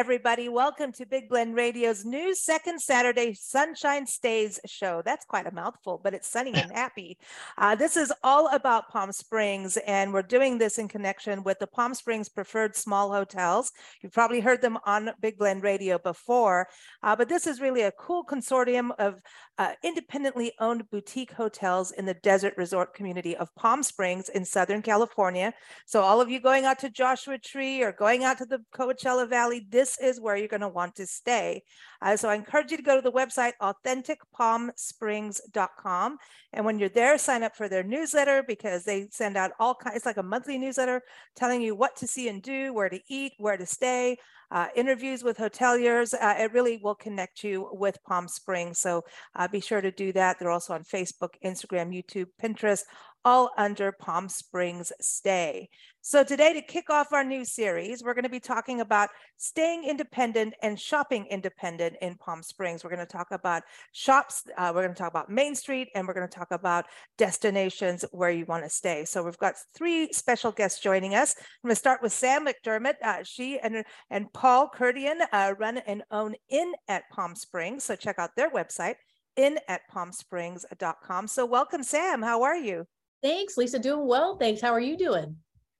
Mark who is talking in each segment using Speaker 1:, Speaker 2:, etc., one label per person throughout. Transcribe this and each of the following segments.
Speaker 1: everybody. Welcome to Big Blend Radio's new second Saturday Sunshine Stays show. That's quite a mouthful, but it's sunny and happy. Uh, this is all about Palm Springs, and we're doing this in connection with the Palm Springs Preferred Small Hotels. You've probably heard them on Big Blend Radio before, uh, but this is really a cool consortium of uh, independently owned boutique hotels in the desert resort community of Palm Springs in Southern California. So, all of you going out to Joshua Tree or going out to the Coachella Valley, this is where you're going to want to stay. Uh, so, I encourage you to go to the website authenticpalmsprings.com. And when you're there, sign up for their newsletter because they send out all kinds, it's like a monthly newsletter telling you what to see and do, where to eat, where to stay uh, interviews with hoteliers. Uh, it really will connect you with Palm Springs. So uh, be sure to do that. They're also on Facebook, Instagram, YouTube, Pinterest, all under Palm Springs Stay. So, today, to kick off our new series, we're going to be talking about staying independent and shopping independent in Palm Springs. We're going to talk about shops, uh, we're going to talk about Main Street, and we're going to talk about destinations where you want to stay. So, we've got three special guests joining us. I'm going to start with Sam McDermott. Uh, she and, and Paul Kurdian uh, run and own Inn at Palm Springs. So, check out their website, inn at palmsprings.com. So, welcome, Sam. How are you?
Speaker 2: Thanks, Lisa. Doing well. Thanks. How are you doing?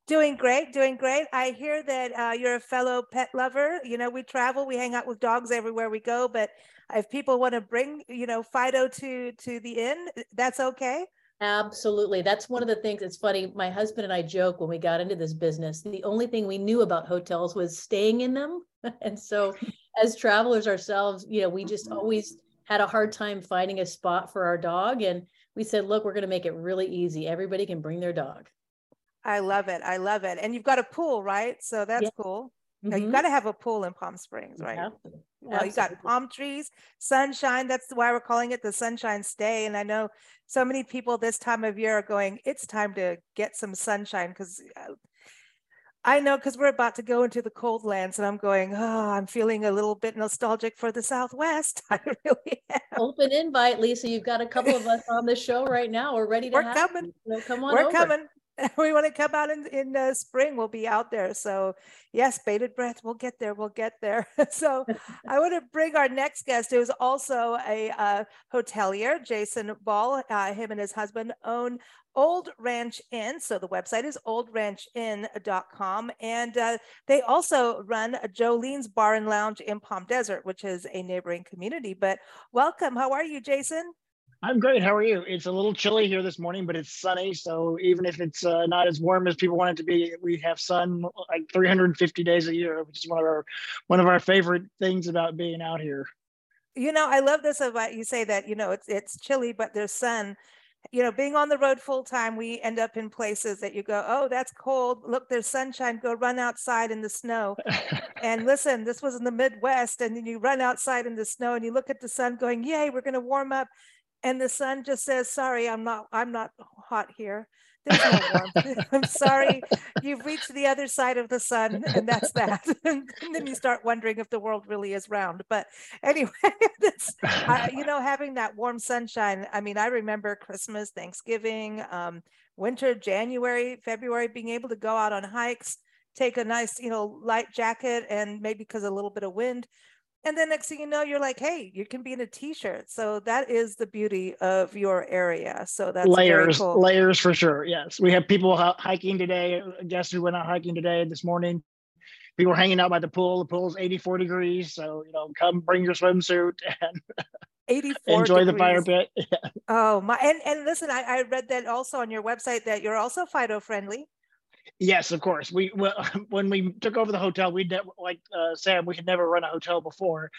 Speaker 1: Doing great, doing great. I hear that uh, you're a fellow pet lover. You know, we travel, we hang out with dogs everywhere we go. But if people want to bring, you know, Fido to to the inn, that's okay.
Speaker 2: Absolutely. That's one of the things. It's funny. My husband and I joke when we got into this business. The only thing we knew about hotels was staying in them, and so as travelers ourselves, you know, we just always had a hard time finding a spot for our dog, and we said, look, we're going to make it really easy. Everybody can bring their dog.
Speaker 1: I love it. I love it. And you've got a pool, right? So that's yeah. cool. Mm-hmm. you've got to have a pool in Palm Springs, right? Yeah. Well, you got palm trees, sunshine. That's why we're calling it the Sunshine Stay. And I know so many people this time of year are going, it's time to get some sunshine because uh, I know because we're about to go into the cold lands, and I'm going, oh, I'm feeling a little bit nostalgic for the Southwest. I really am.
Speaker 2: Open invite, Lisa. You've got a couple of us on the show right now. We're ready to.
Speaker 1: We're coming.
Speaker 2: So come on.
Speaker 1: We're
Speaker 2: over.
Speaker 1: coming. we want to come out in in uh, spring we'll be out there so yes bated breath we'll get there we'll get there so i want to bring our next guest who's also a uh, hotelier jason ball uh, him and his husband own Old Ranch Inn. So the website is oldranchin.com. And uh, they also run a Jolene's Bar and Lounge in Palm Desert, which is a neighboring community. But welcome. How are you, Jason?
Speaker 3: I'm great. How are you? It's a little chilly here this morning, but it's sunny. So even if it's uh, not as warm as people want it to be, we have sun like 350 days a year, which is one of our one of our favorite things about being out here.
Speaker 1: You know, I love this about you say that you know it's it's chilly, but there's sun. You know, being on the road full time, we end up in places that you go, oh, that's cold. Look, there's sunshine. Go run outside in the snow. and listen, this was in the Midwest, and then you run outside in the snow and you look at the sun, going, yay, we're going to warm up and the sun just says sorry i'm not i'm not hot here there's no warmth. I'm sorry. You've reached the other side of the sun and that's that. And then you start wondering if the world really is round. But anyway that's you know having that warm sunshine i mean i remember christmas thanksgiving um, winter january february being able to go out on hikes take a nice you know light jacket and maybe because a little bit of wind and then next thing you know you're like hey you can be in a t-shirt. So that is the beauty of your area. So that's
Speaker 3: layers
Speaker 1: cool.
Speaker 3: layers for sure yes. We have people hiking today uh, guests who went out hiking today this morning. People were hanging out by the pool the pool's 84 degrees so you know come bring your swimsuit and
Speaker 1: 84
Speaker 3: enjoy
Speaker 1: degrees.
Speaker 3: the fire pit
Speaker 1: oh my and, and listen I, I read that also on your website that you're also fido friendly
Speaker 3: Yes, of course. We when we took over the hotel, we like uh, Sam, we had never run a hotel before,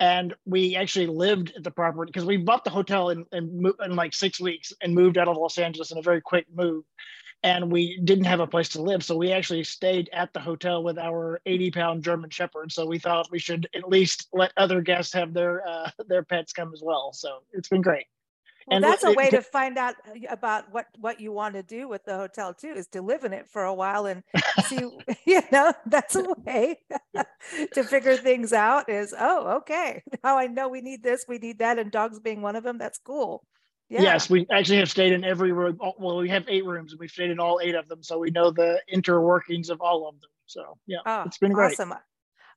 Speaker 3: and we actually lived at the property because we bought the hotel in in, in like six weeks and moved out of Los Angeles in a very quick move, and we didn't have a place to live, so we actually stayed at the hotel with our 80 pound German Shepherd. So we thought we should at least let other guests have their uh, their pets come as well. So it's been great
Speaker 1: Well, and that's a way to find out uh, about what what you want to do with the hotel too, is to live in it for a while and see. you know, that's a way to figure things out. Is oh, okay, now I know we need this, we need that, and dogs being one of them. That's cool.
Speaker 3: Yeah. Yes, we actually have stayed in every room. Well, we have eight rooms, and we've stayed in all eight of them, so we know the interworkings of all of them. So yeah, oh, it's been great.
Speaker 1: Awesome.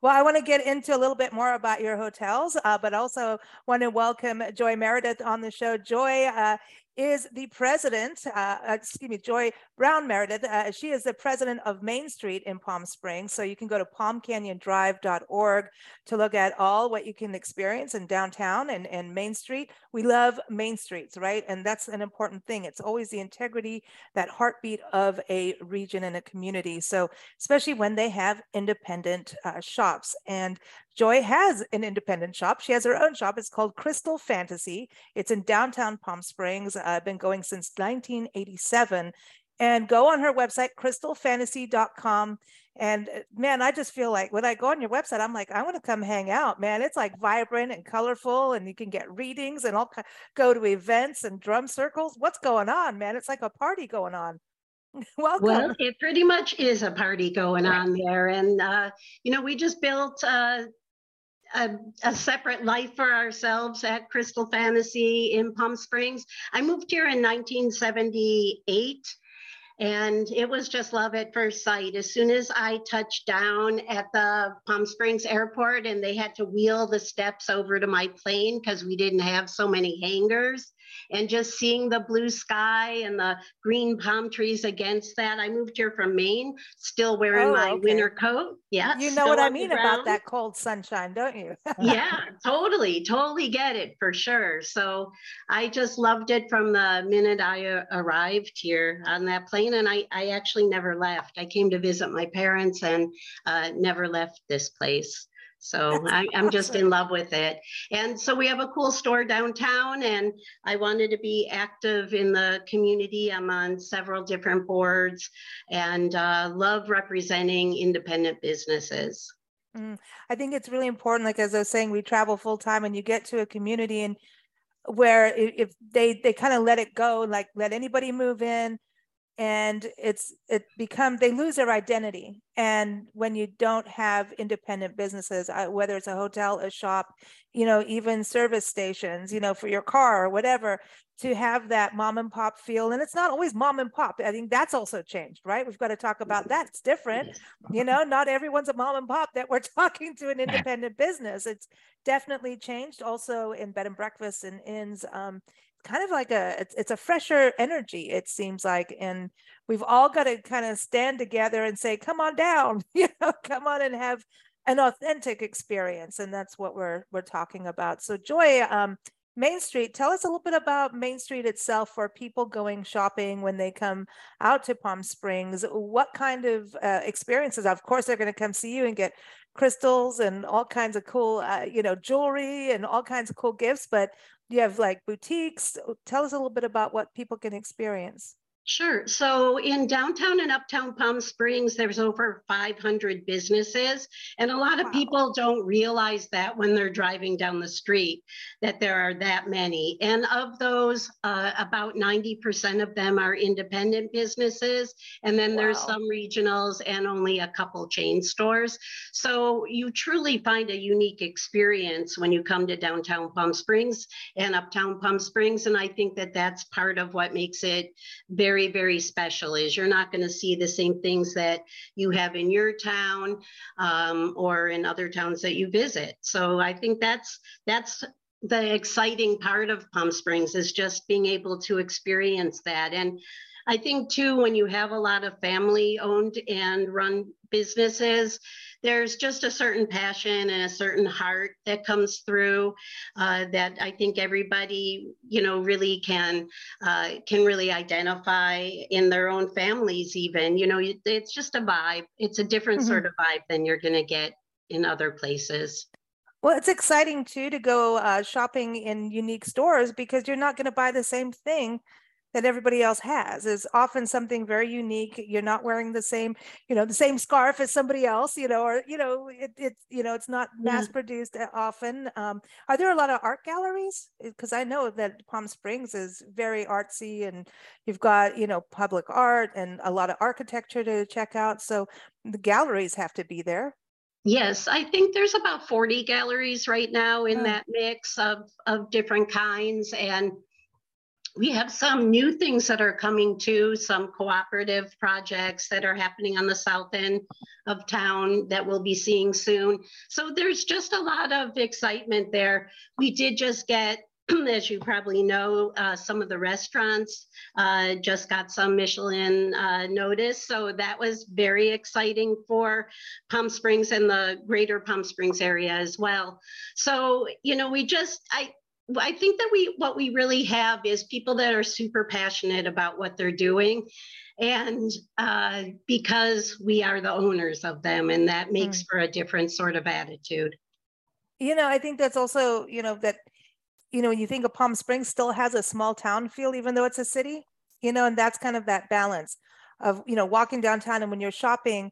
Speaker 1: Well, I want to get into a little bit more about your hotels, uh, but also want to welcome Joy Meredith on the show. Joy uh, is the president, uh, uh, excuse me, Joy Brown Meredith. Uh, she is the president of Main Street in Palm Springs. So you can go to palmcanyondrive.org to look at all what you can experience in downtown and, and Main Street. We love Main Streets, right? And that's an important thing. It's always the integrity, that heartbeat of a region and a community. So especially when they have independent uh, shops. And Joy has an independent shop. She has her own shop. It's called Crystal Fantasy. It's in downtown Palm Springs. I've uh, been going since 1987. And go on her website, crystalfantasy.com. And uh, man, I just feel like when I go on your website, I'm like, I want to come hang out, man. It's like vibrant and colorful, and you can get readings and all go to events and drum circles. What's going on, man? It's like a party going on. Welcome.
Speaker 4: Well, it pretty much is a party going on there. And, uh, you know, we just built uh, a, a, separate life for ourselves at Crystal Fantasy in Palm Springs. I moved here in 1978 and it was just love at first sight. As soon as I touched down at the Palm Springs airport and they had to wheel the steps over to my plane because we didn't have so many hangars, and just seeing the blue sky and the green palm trees against that. I moved here from Maine, still wearing oh, my okay. winter coat. Yeah.
Speaker 1: You know what I mean about that cold sunshine, don't you?
Speaker 4: yeah, totally, totally get it for sure. So I just loved it from the minute I uh, arrived here on that plane. And I, I actually never left. I came to visit my parents and uh, never left this place. So I, am just in love with it. And so we have a cool store downtown, and I wanted to be active in the community. I'm on several different boards and uh, love representing independent businesses.
Speaker 1: Mm, I think it's really important. Like as I was saying, we travel full time, and you get to a community and where if they they kind of let it go, like let anybody move in, and it's it become they lose their identity and when you don't have independent businesses uh, whether it's a hotel a shop you know even service stations you know for your car or whatever to have that mom and pop feel and it's not always mom and pop i think that's also changed right? We've got to talk about that it's different you know not everyone's a mom and pop that we're talking to an independent business it's definitely changed also in bed and breakfast and inns um, kind of like a it's, it's a fresher energy it seems like and we've all got to kind of stand together and say come on down you know come on and have an authentic experience and that's what we're we're talking about so joy um main street tell us a little bit about main street itself for people going shopping when they come out to palm springs what kind of uh, experiences of course they're going to come see you and get crystals and all kinds of cool uh, you know jewelry and all kinds of cool gifts but you have like boutiques. Tell us a little bit about what people can experience.
Speaker 4: Sure. So in downtown and uptown Palm Springs, there's over 500 businesses. And a lot of wow. people don't realize that when they're driving down the street, that there are that many. And of those, uh, about 90% of them are independent businesses. And then wow. there's some regionals and only a couple chain stores. So you truly find a unique experience when you come to downtown Palm Springs and uptown Palm Springs. And I think that that's part of what makes it very very, very special is you're not going to see the same things that you have in your town um, or in other towns that you visit. So I think that's that's the exciting part of Palm Springs is just being able to experience that. And I think too, when you have a lot of family owned and run businesses, there's just a certain passion and a certain heart that comes through uh, that I think everybody, you know, really can uh, can really identify in their own families. Even, you know, it's just a vibe. It's a different mm-hmm. sort of vibe than you're going to get in other places.
Speaker 1: Well, it's exciting too to go uh, shopping in unique stores because you're not going to buy the same thing that everybody else has is often something very unique you're not wearing the same you know the same scarf as somebody else you know or you know it, it you know it's not mass produced uh, often um, are there a lot of art galleries because i know that palm springs is very artsy and you've got you know public art and a lot of architecture to check out so the galleries have to be there
Speaker 4: Yes, I think there's about 40 galleries right now in oh. that mix of, of different kinds. And we have some new things that are coming too, some cooperative projects that are happening on the south end of town that we'll be seeing soon. So there's just a lot of excitement there. We did just get as you probably know, uh, some of the restaurants uh, just got some Michelin uh, notice. So that was very exciting for Palm Springs and the greater Palm Springs area as well. So, you know, we just, I, I think that we what we really have is people that are super passionate about what they're doing, and uh, because we are the owners of them, and that makes mm. for a different sort of attitude.
Speaker 1: You know, I think that's also you know that you know when you think of Palm Springs, still has a small town feel, even though it's a city. You know, and that's kind of that balance of you know walking downtown and when you're shopping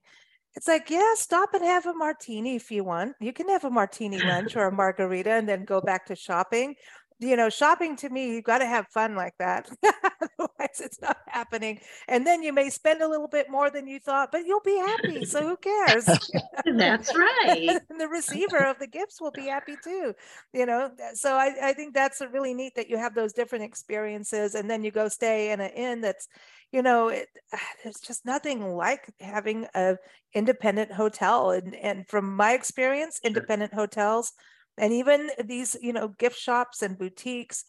Speaker 1: it's like, yeah, stop and have a martini if you want. You can have a martini lunch or a margarita and then go back to shopping. You know, shopping to me, you got to have fun like that. Otherwise, it's not happening. And then you may spend a little bit more than you thought, but you'll be happy. So who cares?
Speaker 4: that's right.
Speaker 1: and the receiver of the gifts will be happy too. You know, so I, I think that's really neat that you have those different experiences and then you go stay in an inn that's you know it, there's just nothing like having a independent hotel and and from my experience independent hotels and even these you know gift shops and boutiques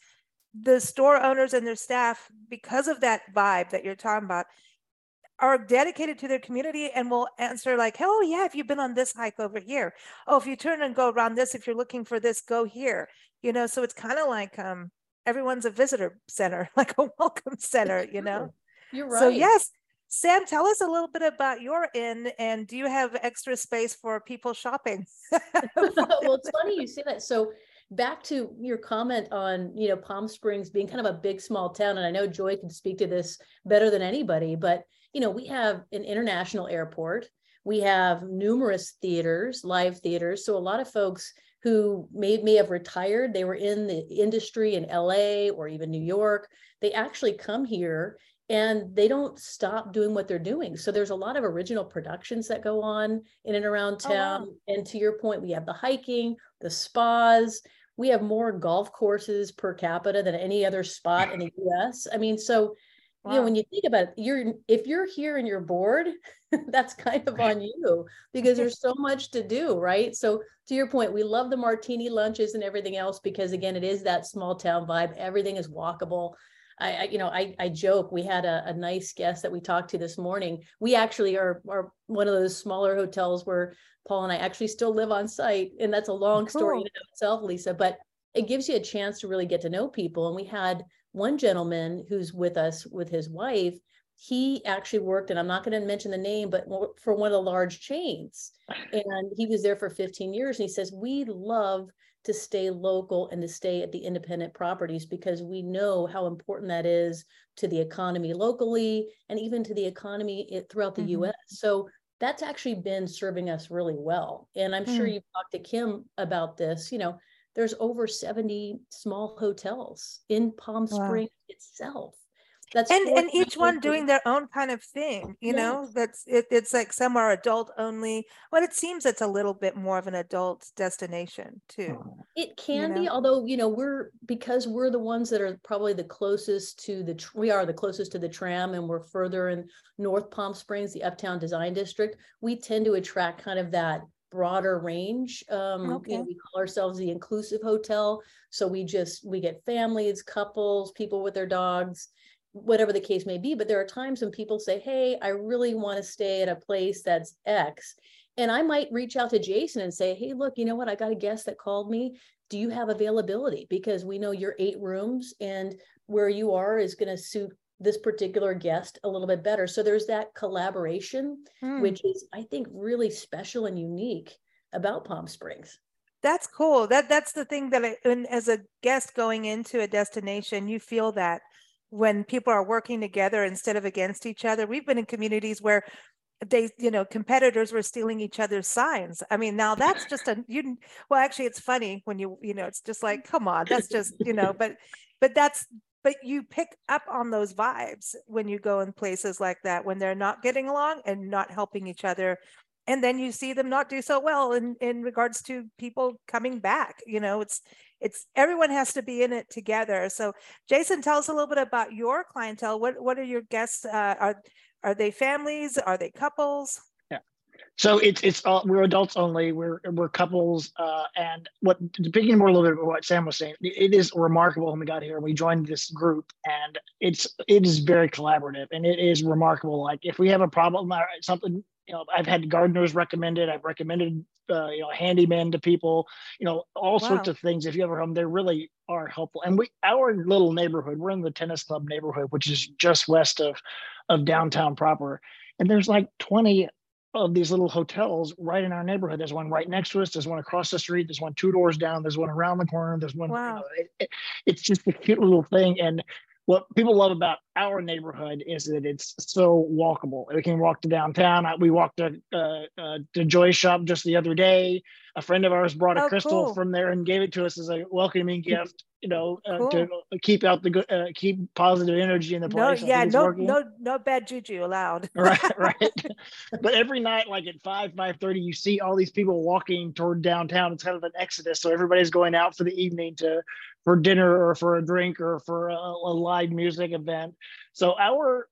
Speaker 1: the store owners and their staff because of that vibe that you're talking about are dedicated to their community and will answer like oh yeah if you've been on this hike over here. Oh if you turn and go around this if you're looking for this go here. You know so it's kind of like um everyone's a visitor center like a welcome center you know?
Speaker 2: You're right.
Speaker 1: So yes, Sam, tell us a little bit about your inn and do you have extra space for people shopping?
Speaker 2: well, it's funny you say that. So back to your comment on, you know, Palm Springs being kind of a big small town and I know Joy can speak to this better than anybody, but you know, we have an international airport. We have numerous theaters, live theaters. So a lot of folks who may, may have retired, they were in the industry in LA or even New York. They actually come here and they don't stop doing what they're doing. So there's a lot of original productions that go on in and around town. Oh, wow. And to your point, we have the hiking, the spas. We have more golf courses per capita than any other spot in the US. I mean, so wow. you know, when you think about it, you're if you're here and you're bored, that's kind of on you because there's so much to do, right? So to your point, we love the martini lunches and everything else because again, it is that small town vibe. Everything is walkable I, I you know, I, I joke. We had a, a nice guest that we talked to this morning. We actually are are one of those smaller hotels where Paul and I actually still live on site, and that's a long cool. story in oh. itself, Lisa. But it gives you a chance to really get to know people. And we had one gentleman who's with us with his wife. He actually worked, and I'm not going to mention the name, but for one of the large chains. And he was there for 15 years. And he says, We love to stay local and to stay at the independent properties because we know how important that is to the economy locally and even to the economy throughout the mm-hmm. US. So that's actually been serving us really well. And I'm mm. sure you've talked to Kim about this. You know, there's over 70 small hotels in Palm wow. Springs itself.
Speaker 1: That's and and each one doing their own kind of thing you yes. know that's it, it's like some are adult only but it seems it's a little bit more of an adult destination too
Speaker 2: it can you know? be although you know we're because we're the ones that are probably the closest to the we are the closest to the tram and we're further in north palm springs the uptown design district we tend to attract kind of that broader range. Um, okay. you know, we call ourselves the inclusive hotel. So we just we get families, couples, people with their dogs, whatever the case may be. But there are times when people say, Hey, I really want to stay at a place that's X. And I might reach out to Jason and say, Hey, look, you know what? I got a guest that called me. Do you have availability? Because we know you're eight rooms and where you are is going to suit this particular guest a little bit better. So there's that collaboration, hmm. which is, I think, really special and unique about Palm Springs.
Speaker 1: That's cool. That that's the thing that I, and as a guest going into a destination, you feel that when people are working together instead of against each other. We've been in communities where they you know competitors were stealing each other's signs i mean now that's just a you well actually it's funny when you you know it's just like come on that's just you know but but that's but you pick up on those vibes when you go in places like that when they're not getting along and not helping each other and then you see them not do so well in in regards to people coming back you know it's it's everyone has to be in it together so jason tell us a little bit about your clientele what what are your guests uh, are are they families? Are they couples?
Speaker 3: Yeah. So it's it's all we're adults only. We're we're couples. Uh, and what speaking more a little bit about what Sam was saying, it is remarkable when we got here. We joined this group, and it's it is very collaborative, and it is remarkable. Like if we have a problem, something you know, I've had gardeners recommended. I've recommended, uh, you know, handyman to people. You know, all wow. sorts of things. If you ever home, they really are helpful. And we, our little neighborhood, we're in the tennis club neighborhood, which is just west of, of downtown proper. And there's like 20 of these little hotels right in our neighborhood. There's one right next to us. There's one across the street. There's one two doors down. There's one around the corner. There's one. Wow. You know, it, it, it's just a cute little thing. And what people love about our neighborhood is that it's so walkable. We can walk to downtown. We walked to uh, uh, to Joy Shop just the other day. A friend of ours brought a oh, crystal cool. from there and gave it to us as a welcoming gift you know, uh, cool. to keep out the good, uh, keep positive energy in the place.
Speaker 1: No, yeah, no, working. no, no bad juju allowed.
Speaker 3: right, right. but every night, like at five, five thirty, you see all these people walking toward downtown. It's kind of an exodus. So everybody's going out for the evening to for dinner or for a drink or for a, a live music event. So our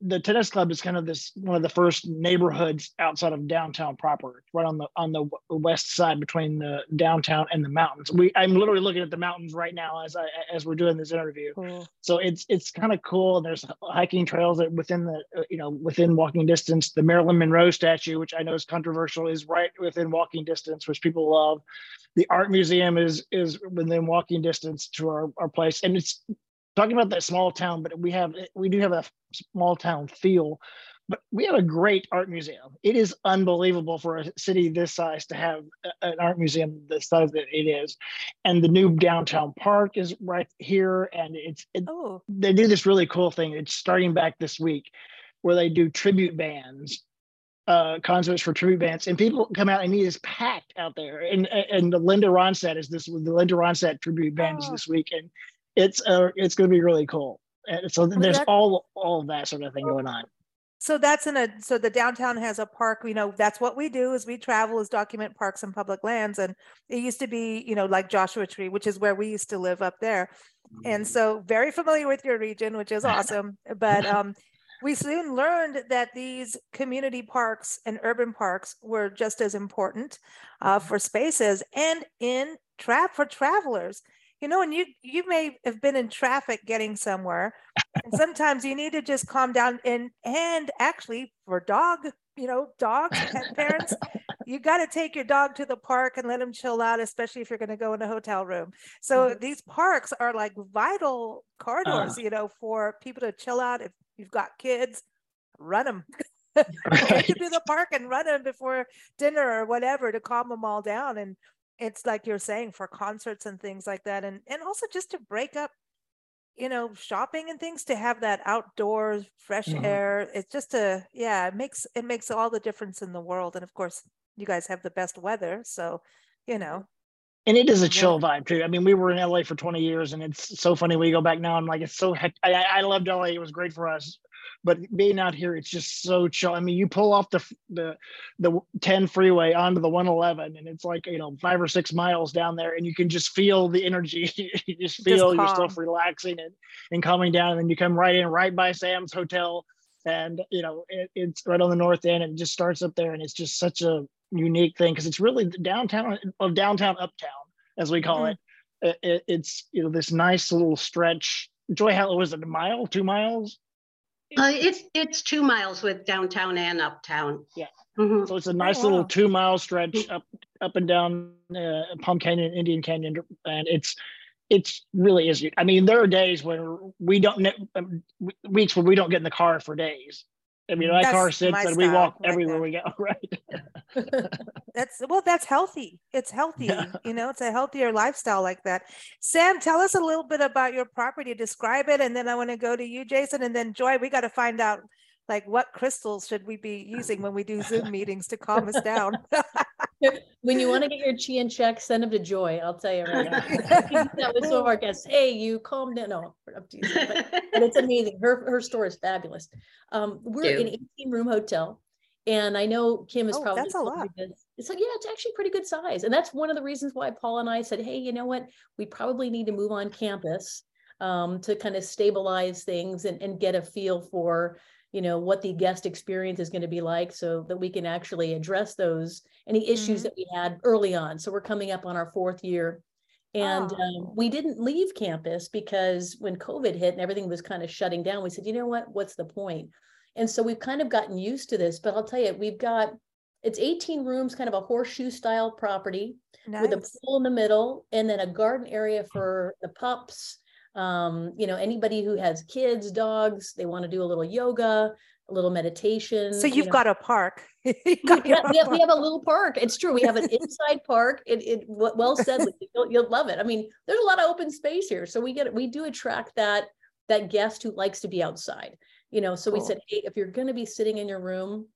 Speaker 3: the tennis club is kind of this one of the first neighborhoods outside of downtown proper, right on the on the west side between the downtown and the mountains. We I'm literally looking at the mountains right now as I as we're doing this interview. Cool. So it's it's kind of cool. There's hiking trails that within the uh, you know within walking distance. The Marilyn Monroe statue, which I know is controversial, is right within walking distance, which people love. The art museum is is within walking distance to our, our place, and it's talking about that small town, but we have we do have a small town feel. But we have a great art museum. It is unbelievable for a city this size to have an art museum the size that it is. And the new downtown park is right here, and it's it, oh. they do this really cool thing. It's starting back this week, where they do tribute bands uh, concerts for tribute bands, and people come out and it is packed out there. And and the Linda Ronstadt is this the Linda Ronstadt tribute band oh. is this week, and it's uh, it's going to be really cool. And so there's all all of that sort of thing going on.
Speaker 1: So that's in a so the downtown has a park. You know that's what we do is we travel is document parks and public lands, and it used to be you know like Joshua Tree, which is where we used to live up there, and mm. so very familiar with your region, which is awesome. but um, we soon learned that these community parks and urban parks were just as important uh, for spaces and in trap for travelers you know, and you you may have been in traffic getting somewhere, and sometimes you need to just calm down. And and actually, for dog, you know, dogs, parents, you got to take your dog to the park and let him chill out, especially if you're going to go in a hotel room. So mm-hmm. these parks are like vital corridors, uh, you know, for people to chill out. If you've got kids, run them. Take them to the park and run them before dinner or whatever to calm them all down. And it's like you're saying for concerts and things like that and and also just to break up you know shopping and things to have that outdoors fresh mm-hmm. air it's just a yeah it makes it makes all the difference in the world and of course you guys have the best weather so you know
Speaker 3: and it is a chill yeah. vibe too. I mean, we were in LA for 20 years, and it's so funny. We go back now, and like it's so. Heck, I, I loved LA. It was great for us, but being out here, it's just so chill. I mean, you pull off the the the 10 freeway onto the 111, and it's like you know five or six miles down there, and you can just feel the energy. you just feel just yourself relaxing and and calming down, and then you come right in, right by Sam's hotel, and you know it, it's right on the north end, and it just starts up there, and it's just such a unique thing because it's really the downtown of downtown uptown, as we call mm-hmm. it. it. It's you know this nice little stretch. Joy Hollow was it a mile, two miles?
Speaker 4: Uh, it's it's two miles with downtown and uptown.
Speaker 3: Yeah. Mm-hmm. So it's a nice oh, wow. little two mile stretch up up and down uh, Palm Canyon, Indian Canyon, and it's it's really is. I mean, there are days when we don't um, weeks where we don't get in the car for days. I mean, my That's car sits and we walk everywhere we go, right?
Speaker 1: That's well, that's healthy. It's healthy.
Speaker 3: Yeah.
Speaker 1: You know, it's a healthier lifestyle like that. Sam, tell us a little bit about your property. Describe it, and then I want to go to you, Jason, and then Joy. We got to find out like what crystals should we be using when we do Zoom meetings to calm us down.
Speaker 2: When you want to get your chi in check, send them to Joy. I'll tell you right now. That with some of our guests. Hey, you calm down. No, I'm teasing, but, but it's amazing. Her her store is fabulous. Um, we're in an 18 room hotel. And I know Kim is
Speaker 1: Oh,
Speaker 2: probably
Speaker 1: that's a lot.
Speaker 2: this. It's like, yeah, it's actually pretty good size. And that's one of the reasons why Paul and I said, hey, you know what? We probably need to move on campus um, to kind of stabilize things and, and get a feel for, you know, what the guest experience is going to be like so that we can actually address those, any issues
Speaker 1: Mhm.
Speaker 2: that we had early on. So we're coming up on our fourth year. And
Speaker 1: Oh.
Speaker 2: um, we didn't leave campus because when COVID hit and everything was kind of shutting down, we said, you know what? What's the point? And so we've kind of gotten used to this, but I'll tell you, we've got it's 18 rooms, kind of a horseshoe style property with a pool in the middle and then a garden area for the pups. Um, you know, anybody who has kids, dogs, they want to do a little yoga, a little meditation.
Speaker 1: So
Speaker 2: you
Speaker 1: you've
Speaker 2: know.
Speaker 1: got a park. You
Speaker 2: We have, we have- we have a little park. It's true. We have an inside park. It, it, well said. You'll, you'll love it. I mean, there's a lot of open space here. So we get, we do attract that, that guest who likes to be outside. You know, so we said, hey, if you're going to be sitting in your room,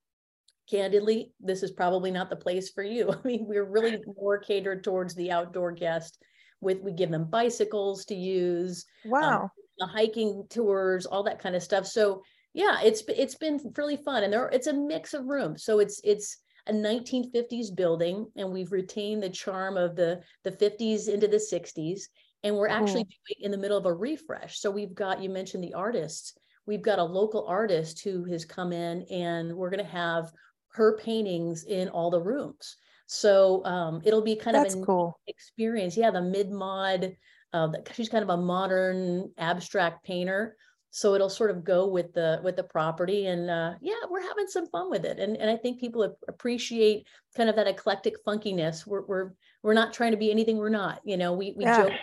Speaker 2: candidly, this is probably not the place for you. I mean, we're really more catered towards the outdoor guest with, we give them bicycles to use, um,
Speaker 1: Wow.
Speaker 2: the hiking tours, all that kind of stuff. So yeah, it's it's been really fun, and there it's a mix of rooms. So it's it's a 1950s building, and we've retained the charm of the the 50s into the 60s, and we're actually doing in the middle of a refresh. So we've got you mentioned the artists. We've got a local artist who has come in, and we're going to have her paintings in all the rooms. So um, it'll be kind
Speaker 1: That's
Speaker 2: of a
Speaker 1: cool.
Speaker 2: experience. Yeah, the mid mod. Uh, she's kind of a modern abstract painter, so it'll sort of go with the with the property. And uh, yeah, we're having some fun with it, and and I think people appreciate kind of that eclectic funkiness. We're we're we're not trying to be anything we're not. You know, we we
Speaker 1: Yeah.
Speaker 2: joke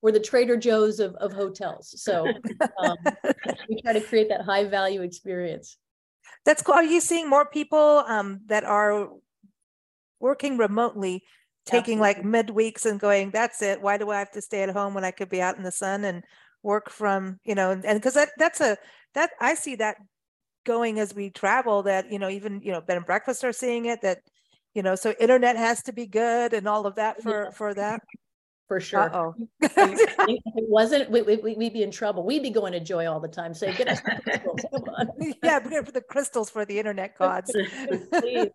Speaker 2: we're the Trader Joe's of of hotels. So um, we try to create that high value experience.
Speaker 1: That's cool. Are you seeing more people um, that are working remotely, taking like midweeks and going, that's it. Why do I have to stay at home when I could be out in the sun and work from, you know, and because that that's a that I see that going as we travel that, you know, even, you know, bed and breakfast are seeing it that, you know, so internet has to be good and all of that for
Speaker 2: Yeah.
Speaker 1: for that.
Speaker 2: For sure. If it wasn't, we, we, we'd be in trouble. We'd be going to Joy all the time, say, get us the crystals, come on.
Speaker 1: yeah, we're gonna put the crystals for the internet gods.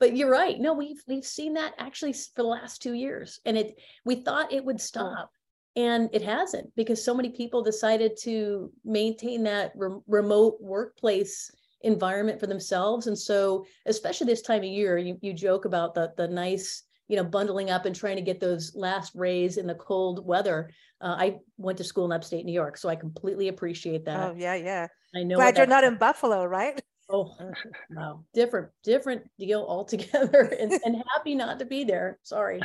Speaker 2: But you're right. No, we've we've seen that actually for the last two years, and it we thought it would stop, and it hasn't because so many people decided to maintain that re- remote workplace environment for themselves. And so, especially this time of year, you you joke about the the nice you know bundling up and trying to get those last rays in the cold weather. Uh, I went to school in upstate New York, so I completely appreciate that.
Speaker 1: Oh yeah, yeah.
Speaker 2: I know
Speaker 1: Glad you're not in Buffalo, right?
Speaker 2: Oh, wow. Different, different deal altogether and, and happy not to be there. Sorry.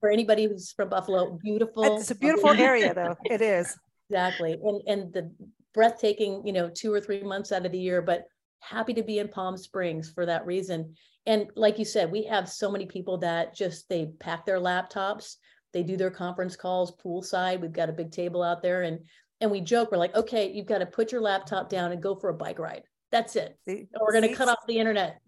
Speaker 2: For anybody who's from Buffalo, beautiful.
Speaker 1: It's a beautiful area though. It is.
Speaker 2: Exactly. And, and the breathtaking, you know, two or three months out of the year, but happy to be in Palm Springs for that reason. And like you said, we have so many people that just, they pack their laptops, they do their conference calls poolside. We've got a big table out there and, and we joke, we're like, okay, you've got to put your laptop down and go for a bike ride. That's it.
Speaker 1: See-
Speaker 2: we're going to
Speaker 1: see?
Speaker 2: cut off the internet.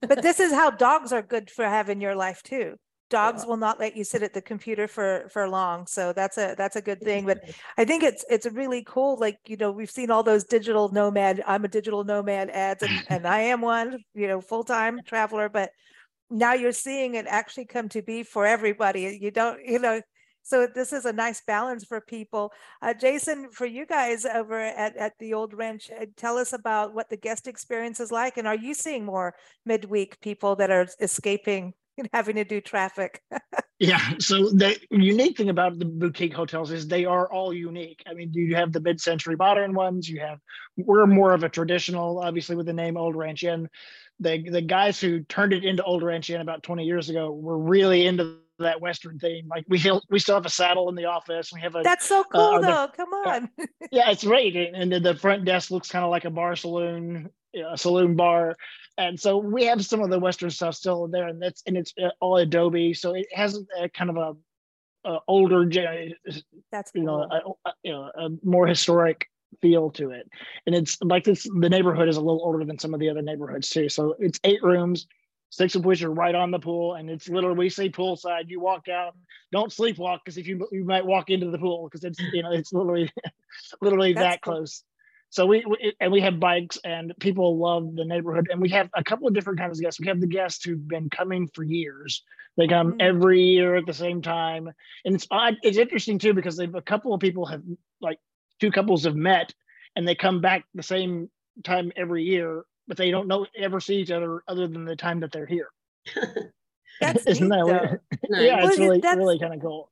Speaker 1: But this is how dogs are good for having your life too. Dogs will not let you sit at the computer for for long. So that's a that's a good thing. But I think it's it's really cool. Like, you know, we've seen all those digital nomad, I'm a digital nomad ads and, and I am one, you know, full-time traveler, but now you're seeing it actually come to be for everybody. You don't, you know, so this is a nice balance for people. Uh, Jason, for you guys over at, at the old ranch, uh, tell us about what the guest experience is like. And are you seeing more midweek people that are escaping having to do traffic?
Speaker 3: Yeah. So the unique thing about the boutique hotels is they are all unique. I mean, you have the mid-century modern ones. You have we're more of a traditional, obviously with the name Old Ranch Inn. The the guys who turned it into Old Ranch Inn about 20 years ago were really into that Western theme. Like we still we still have a saddle in the office. We have a
Speaker 1: That's so uh, cool
Speaker 3: are there-
Speaker 1: though. Come on.
Speaker 3: yeah, it's great. And and the, the front desk looks kind of like a bar saloon, you know, a saloon bar. And so we have some of the Western stuff still there, and that's and it's uh, all Adobe, so it has a kind of a, a older,
Speaker 1: that's
Speaker 3: you know,
Speaker 1: cool.
Speaker 3: a, you know, a more historic feel to it, and it's like this. The neighborhood is a little older than some of the other neighborhoods too, so it's eight rooms. Six of which are right on the pool, and it's literally we say poolside. You walk out, don't sleepwalk because if you you might walk into the pool because it's you know it's literally literally
Speaker 1: That's
Speaker 3: that
Speaker 1: cool.
Speaker 3: close. So we, we and we have bikes and people love the neighborhood and we have a couple of different kinds of guests. We have the guests who've been coming for years. They come
Speaker 1: Mm.
Speaker 3: every year at the same time, and it's odd. It's interesting too because they've a couple of people have like two couples have met and they come back the same time every year, but they don't know ever see each other other than the time that they're here.
Speaker 1: That's
Speaker 3: Isn't
Speaker 1: neat,
Speaker 3: that weird?
Speaker 4: Nice.
Speaker 3: yeah, it's really
Speaker 1: that's-
Speaker 3: really kind of cool.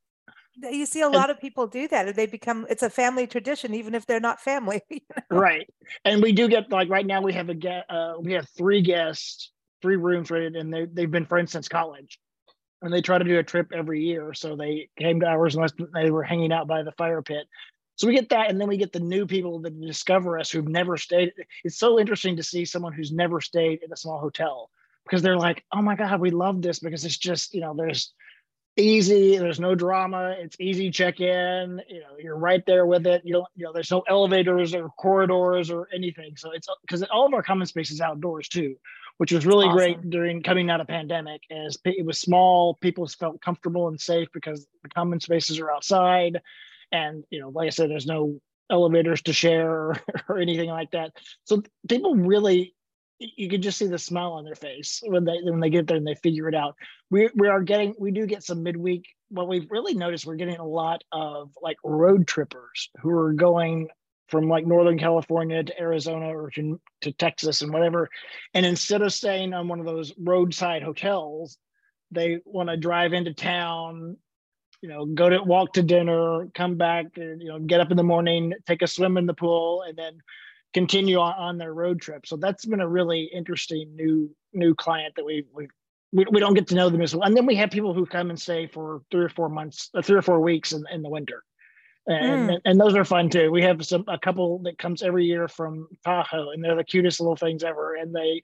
Speaker 1: You see a lot of people do that, and they become it's a family tradition, even if they're not family.
Speaker 3: right. And we do get like right now we have a get uh we have three guests three rooms rated and they, they've been friends since college. And they try to do a trip every year so they came to ours and they were hanging out by the fire pit. So we get that and then we get the new people that discover us who've never stayed. It's so interesting to see someone who's never stayed in a small hotel because they're like oh my god we love this because it's just you know there's easy there's no drama it's easy check in you know you're right there with it you don't you know there's no elevators or corridors or anything so it's because all of our common space is outdoors too which was really great during coming out of pandemic as it was small people felt comfortable and safe because the common spaces are outside and you know like i said there's no elevators to share or, or anything like that so people really you can just see the smile on their face when they when they get there and they figure it out. We we are getting we do get some midweek what we've really noticed we're getting a lot of like road trippers who are going from like northern california to arizona or to, to texas and whatever. And instead of staying on one of those roadside hotels they want to drive into town you know go to walk to dinner come back you know get up in the morning take a swim in the pool and then continue on, on their road trip so that's been a really interesting new new client that we we we, we don't get to know them as well. And then we have people who come and stay for three or four months, uh, three or four weeks in, in the winter. And,
Speaker 1: Mm.
Speaker 3: and those are fun too. We have some a couple that comes every year from Tahoe, and they're the cutest little things ever. And they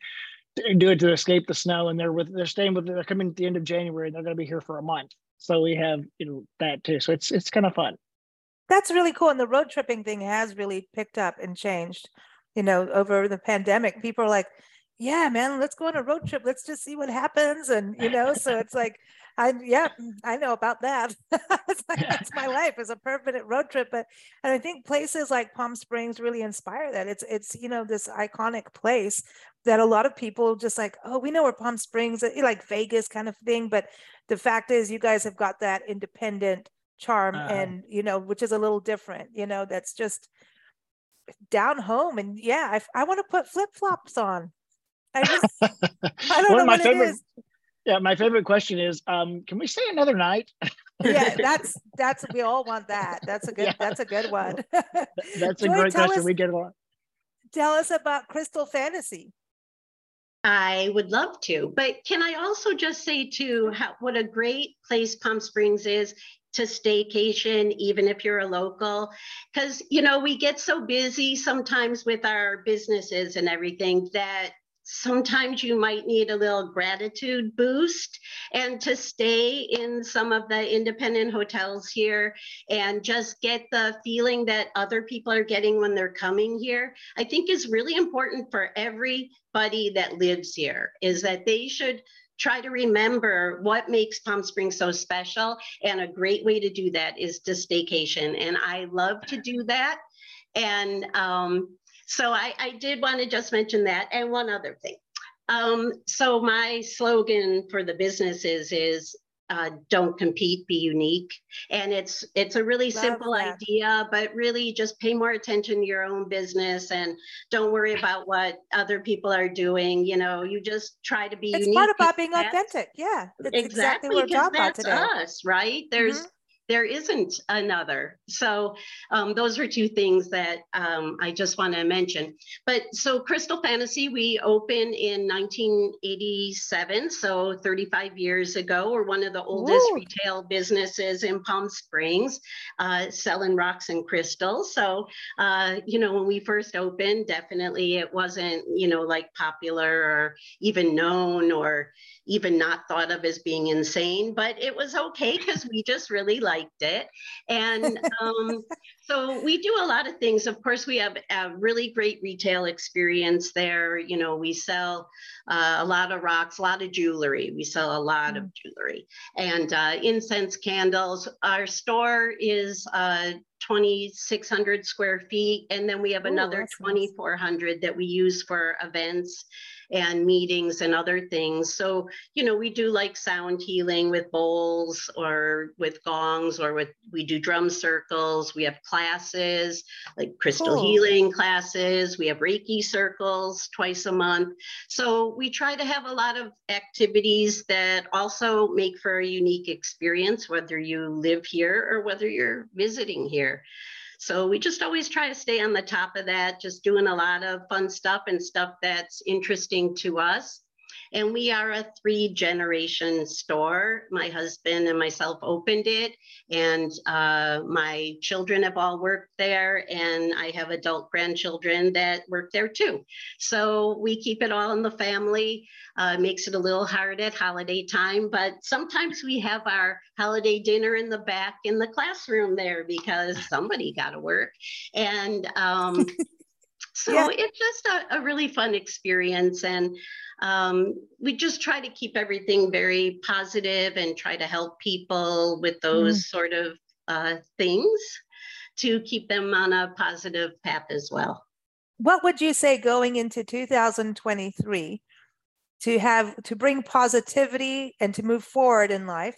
Speaker 3: do it to escape the snow. And they're with they're staying with they're coming at the end of January, and they're going to be here for a month. So we have you know that too. So it's it's kind of fun.
Speaker 1: That's really cool. And the road tripping thing has really picked up and changed, you know, over the pandemic. People are like, yeah, man, let's go on a road trip. Let's just see what happens. And, you know, so it's like, I, yeah, I know about that. it's like, that's my life is a permanent road trip. But, and I think places like Palm Springs really inspire that. It's, it's, you know, this iconic place that a lot of people just like, oh, we know where Palm Springs, like Vegas kind of thing. But the fact is, you guys have got that independent charm
Speaker 3: Uh-huh.
Speaker 1: and you know which is a little different you know that's just down home and yeah i, I want to put flip-flops on i just i don't
Speaker 3: One
Speaker 1: know
Speaker 3: of my
Speaker 1: what
Speaker 3: favorite-
Speaker 1: it is
Speaker 3: Yeah, my favorite question is, um, can we stay another night?
Speaker 1: yeah that's that's we all want that that's a good
Speaker 3: Yeah.
Speaker 1: that's a good one
Speaker 3: That's a great question.
Speaker 1: us-
Speaker 3: we get a lot.
Speaker 1: tell us about crystal fantasy
Speaker 4: I would love to, but can I also just say too how, what a great place Palm Springs is to staycation, even if you're a local, because you know we get so busy sometimes with our businesses and everything that sometimes you might need a little gratitude boost. And to stay in some of the independent hotels here and just get the feeling that other people are getting when they're coming here i think is really important for everybody that lives here is that they should try to remember what makes palm springs so special and a great way to do that is to staycation and i love to do that and um, so I, I did want to just mention that and one other thing. Um, so my slogan for the businesses is uh, don't compete, be unique. And it's it's a really
Speaker 1: Love
Speaker 4: simple
Speaker 1: that.
Speaker 4: idea, but really just pay more attention to your own business and don't worry about what other people are doing. You know, you just try to be
Speaker 1: it's
Speaker 4: unique.
Speaker 1: part about being authentic yeah it's exactly,
Speaker 4: exactly
Speaker 1: what we're talking about today
Speaker 4: us right there's there isn't another. So um, those are two things that um, I just want to mention. But so Crystal Fantasy, we opened in 1987, so 35 years ago. We're one of the oldest Ooh. retail businesses in Palm Springs, uh, selling rocks and crystals. So, uh, you know, when we first opened, definitely it wasn't, you know, like popular or even known or even not thought of as being insane, but it was okay because we just really liked it. And um, so we do a lot of things. Of course, we have a really great retail experience there. You know, we sell uh, a lot of rocks, a lot of jewelry. We sell a lot mm. of jewelry and uh, incense candles. Our store is uh, 2,600 square feet. And then we have Ooh, another 2,400 that we use for events and meetings and other things. So, you know, we do like sound healing with bowls or with gongs or with, we do drum circles. We have classes like crystal cool. healing classes. We have Reiki circles twice a month. So we try to have a lot of activities that also make for a unique experience, whether you live here or whether you're visiting here. So we just always try to stay on the top of that, just doing a lot of fun stuff and stuff that's interesting to us. And we are a three generation store. My husband and myself opened it, and uh, my children have all worked there, and I have adult grandchildren that work there too. So we keep it all in the family. Uh, makes it a little hard at holiday time, but sometimes we have our holiday dinner in the back in the classroom there because somebody got to work. And um, so yeah. it's just a, a, really fun experience. And um, we just try to keep everything very positive and try to help people with those mm. sort of uh, things to keep them on a positive path as well.
Speaker 1: What would you say going into 2023 to have to bring positivity and to move forward in life?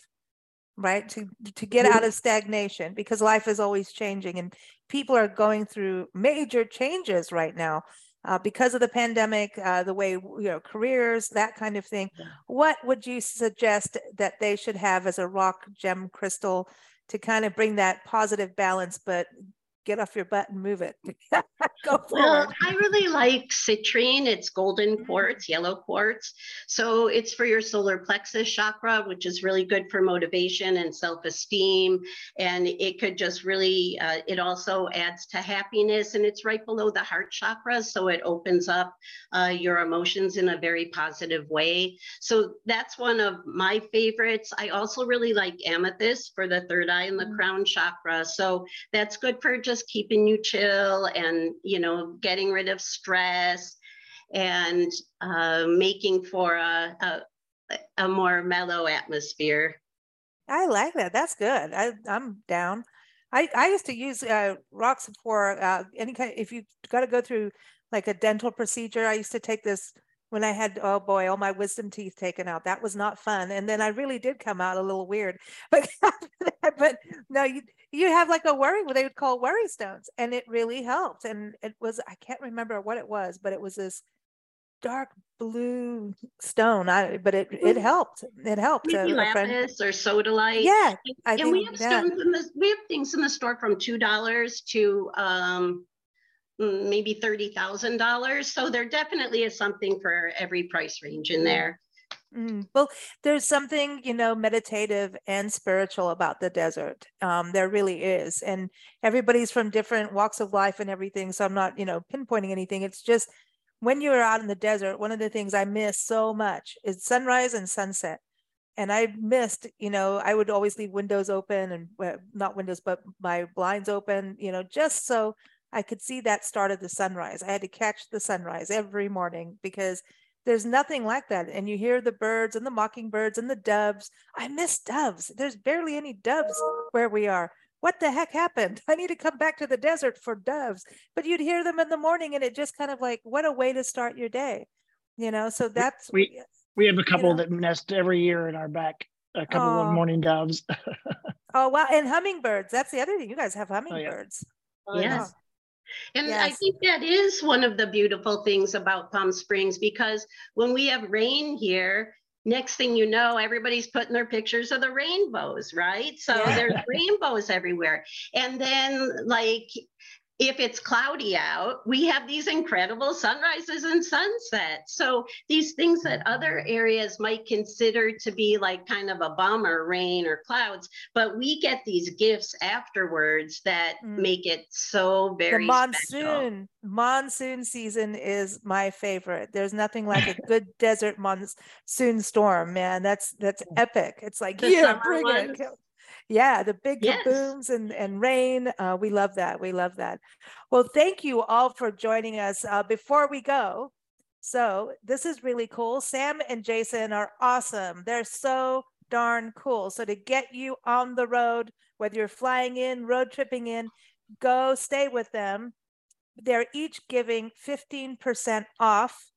Speaker 1: right to to get out mm-hmm. of stagnation because life is always changing and people are going through major changes right now uh, because of the pandemic, uh, the way you know careers, that kind of thing. What would you suggest that they should have as a rock gem crystal to kind of bring that positive balance, but get off your butt and move it. Go forward. Well,
Speaker 4: I really like citrine. It's golden mm. quartz, yellow quartz. So it's for your solar plexus chakra, which is really good for motivation and self-esteem. And it could just really, uh, it also adds to happiness and it's right below the heart chakra. So it opens up uh, your emotions in a very positive way. So that's one of my favorites. I also really like amethyst for the third eye and the mm-hmm. crown chakra. So that's good for just just keeping you chill and you know getting rid of stress and uh, making for a, a, a more mellow atmosphere
Speaker 1: i like that that's good I, i'm down I, I used to use uh, rocks for uh, any kind. If you got to go through like a dental procedure, I used to take this when I had oh boy, all my wisdom teeth taken out. That was not fun, and then I really did come out a little weird. But but no, you you have like a worry what they would call worry stones and it really helped and it was i can't remember what it was but it was this dark blue stone I, but it it helped it helped
Speaker 4: Maybe uh, lapis or sodalite
Speaker 1: yeah
Speaker 4: I and we have stones in the we have things in the store from two dollars to um maybe thirty thousand dollars so there definitely is something for every price range in there
Speaker 1: Mm, well, there's something, you know, meditative and spiritual about the desert. Um, there really is. And everybody's from different walks of life and everything. So I'm not, you know, pinpointing anything. It's just when you're out in the desert, one of the things I miss so much is sunrise and sunset. And I missed, you know, I would always leave windows open and well, not windows, but my blinds open, you know, just so I could see that start of the sunrise. I had to catch the sunrise every morning because there's nothing like that. And you hear the birds and the mockingbirds and the doves. I miss doves. There's barely any doves where we are. What the heck happened? I need to come back to the desert for doves. But you'd hear them in the morning and it just kind of like, what a way to start your day. You know, so that's
Speaker 3: we we have a couple you know. that nest every year in our back, a couple oh. of mourning doves.
Speaker 1: oh wow. And hummingbirds. That's the other thing. You guys have hummingbirds.
Speaker 4: Oh, yeah. yes. And yes. I think that is one of the beautiful things about Palm Springs because when we have rain here, next thing you know, everybody's putting their pictures of the rainbows, right? So
Speaker 1: Yeah.
Speaker 4: there's rainbows everywhere. And then, like, if it's cloudy out, we have these incredible sunrises and sunsets. So these things that other areas might consider to be like kind of a bummer, rain or clouds, but we get these gifts afterwards that
Speaker 1: Mm.
Speaker 4: make it so
Speaker 1: the
Speaker 4: very special.
Speaker 1: monsoon monsoon season is my favorite there's nothing like a good desert monsoon storm man that's that's epic it's like
Speaker 4: The
Speaker 1: yeah bring it
Speaker 4: ones.
Speaker 1: Go- yeah the big
Speaker 4: Yes.
Speaker 1: kabooms and and rain uh, we love that we love that. Well thank you all for joining us uh, before we go. So this is really cool. Sam and jason are awesome. They're so darn cool. So to get you on the road whether you're flying in road tripping in go stay with them. They're each giving 15% off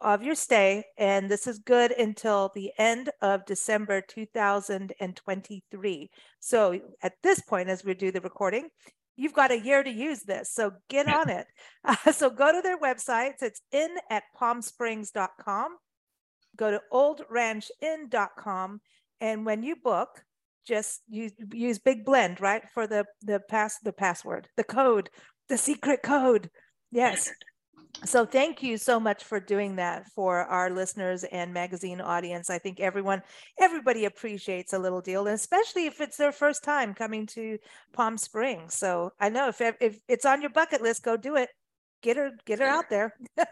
Speaker 1: of your stay and this is good until the end of december 2023 so at this point as we do the recording you've got a year to use this so get on it. Uh, so go to their websites it's in at palmsprings.com go to oldranchin.com and when you book just use use big blend right for the the pass the password the code the secret code. Yes so thank you so much for doing that for our listeners and magazine audience. I think everyone everybody appreciates a little deal especially if it's their first time coming to palm springs. So i know if if it's on your bucket list go do it. Get her get her out there.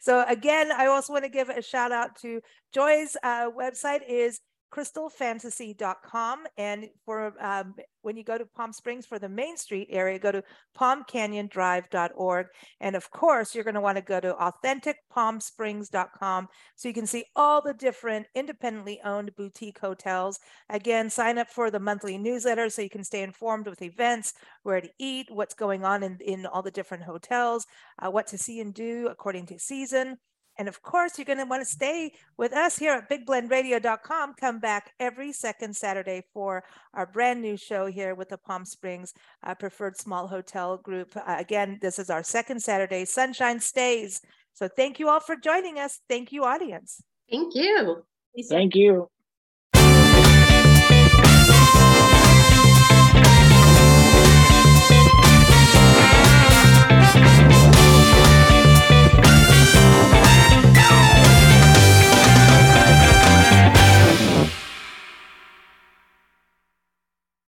Speaker 1: So again i also want to give a shout out to joy's uh, website is crystalfantasy.com and for um, when you go to palm springs for the main street area go to palmcanyondrive.org and of course you're going to want to go to authenticpalmsprings.com so you can see all the different independently owned boutique hotels. Again sign up for the monthly newsletter so you can stay informed with events where to eat what's going on in, in all the different hotels uh, what to see and do according to season and of course, you're going to want to stay with us here at bigblendradio.com. Come back every second Saturday for our brand new show here with the Palm Springs uh, Preferred Small Hotel Group. Uh, again, this is our second Saturday, Sunshine Stays. So thank you all for joining us. Thank you, audience.
Speaker 4: Thank you.
Speaker 2: Lisa?
Speaker 3: Thank you.